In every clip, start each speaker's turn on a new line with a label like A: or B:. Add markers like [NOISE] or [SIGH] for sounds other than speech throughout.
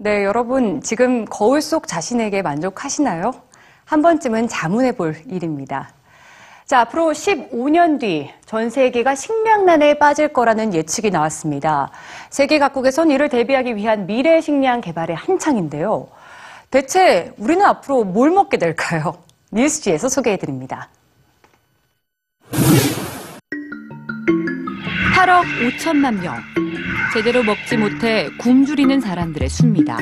A: 네, 여러분 지금 거울 속 자신에게 만족하시나요? 한 번쯤은 자문해 볼 일입니다. 자, 앞으로 15년 뒤 전 세계가 식량난에 빠질 거라는 예측이 나왔습니다. 세계 각국에선 이를 대비하기 위한 미래 식량 개발에 한창인데요. 대체 우리는 앞으로 뭘 먹게 될까요? [LAUGHS] 뉴스지에서 소개해 드립니다. 8억 5천만 명. 제대로 먹지 못해 굶주리는 사람들의 수입니다.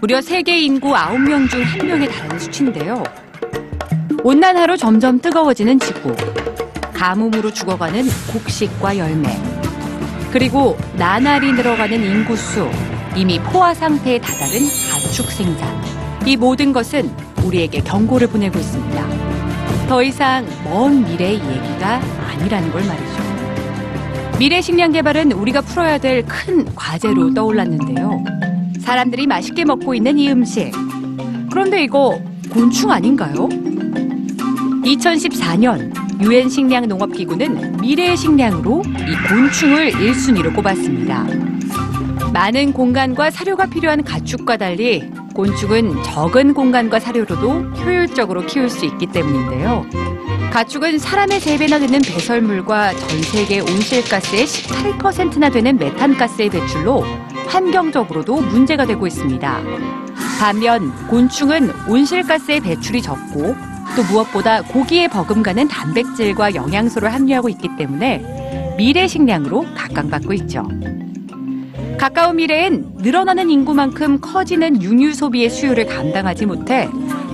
A: 무려 세계 인구 9명 중 1명에 달하는 수치인데요. 온난화로 점점 뜨거워지는 지구. 가뭄으로 죽어가는 곡식과 열매. 그리고 나날이 늘어가는 인구수. 이미 포화 상태에 다다른 가축 생산. 이 모든 것은 우리에게 경고를 보내고 있습니다. 더 이상 먼 미래의 얘기가 아니라는 걸 말이죠. 미래 식량 개발은 우리가 풀어야 될 큰 과제로 떠올랐는데요. 사람들이 맛있게 먹고 있는 이 음식. 그런데 이거 곤충 아닌가요? 2014년 유엔 식량 농업 기구는 미래의 식량으로 이 곤충을 1순위로 꼽았습니다. 많은 공간과 사료가 필요한 가축과 달리 곤충은 적은 공간과 사료로도 효율적으로 키울 수 있기 때문인데요. 가축은 사람의 3배나 되는 배설물과 전 세계 온실가스의 18%나 되는 메탄가스의 배출로 환경적으로도 문제가 되고 있습니다. 반면 곤충은 온실가스의 배출이 적고 또 무엇보다 고기에 버금가는 단백질과 영양소를 함유하고 있기 때문에 미래 식량으로 각광받고 있죠. 가까운 미래엔 늘어나는 인구만큼 커지는 육류 소비의 수요를 감당하지 못해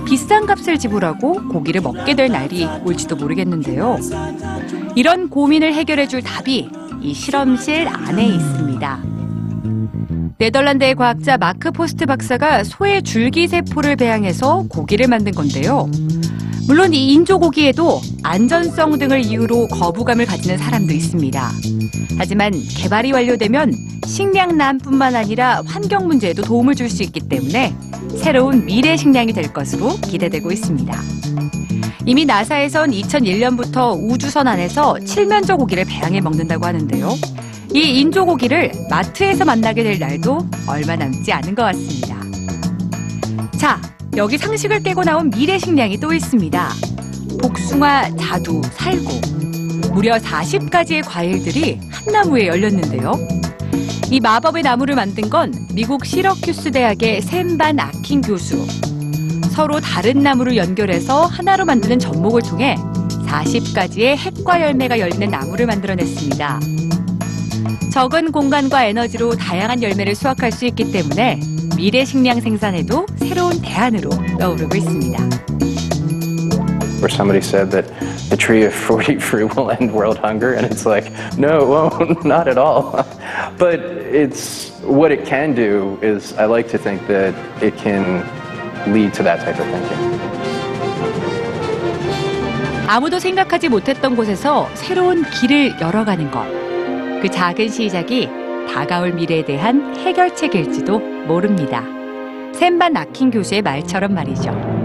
A: 비싼 값을 지불하고 고기를 먹게 될 날이 올지도 모르겠는데요. 이런 고민을 해결해 줄 답이 이 실험실 안에 있습니다. 네덜란드의 과학자 마크 포스트 박사가 소의 줄기 세포를 배양해서 고기를 만든 건데요. 물론 이 인조고기에도 안전성 등을 이유로 거부감을 가지는 사람도 있습니다. 하지만 개발이 완료되면 식량난뿐만 아니라 환경 문제에도 도움을 줄 수 있기 때문에 새로운 미래 식량이 될 것으로 기대되고 있습니다. 이미 나사에선 2001년부터 우주선 안에서 칠면조 고기를 배양해 먹는다고 하는데요. 이 인조고기를 마트에서 만나게 될 날도 얼마 남지 않은 것 같습니다. 자, 여기 상식을 깨고 나온 미래 식량이 또 있습니다. 복숭아, 자두, 살구. 무려 40가지의 과일들이 한 나무에 열렸는데요. 이 마법의 나무를 만든 건 미국 시러큐스 대학의 샘반 아킨 교수. 서로 다른 나무를 연결해서 하나로 만드는 접목을 통해 40가지의 핵과 열매가 열리는 나무를 만들어냈습니다. 적은 공간과 에너지로 다양한 열매를 수확할 수 있기 때문에 미래 식량 생산에도 새로운 대안으로 떠오르고 있습니다.
B: where somebody said that the tree of 40 fruit will end world hunger and it's like no it won't not at all but it's what it can do is i like to think that it can lead to that type of thinking
A: 아무도 생각하지 못했던 곳에서 새로운 길을 열어가는 것. 그 작은 시작이 다가올 미래에 대한 해결책일지도 모릅니다. 샘반 나킨 교수의 말처럼 말이죠.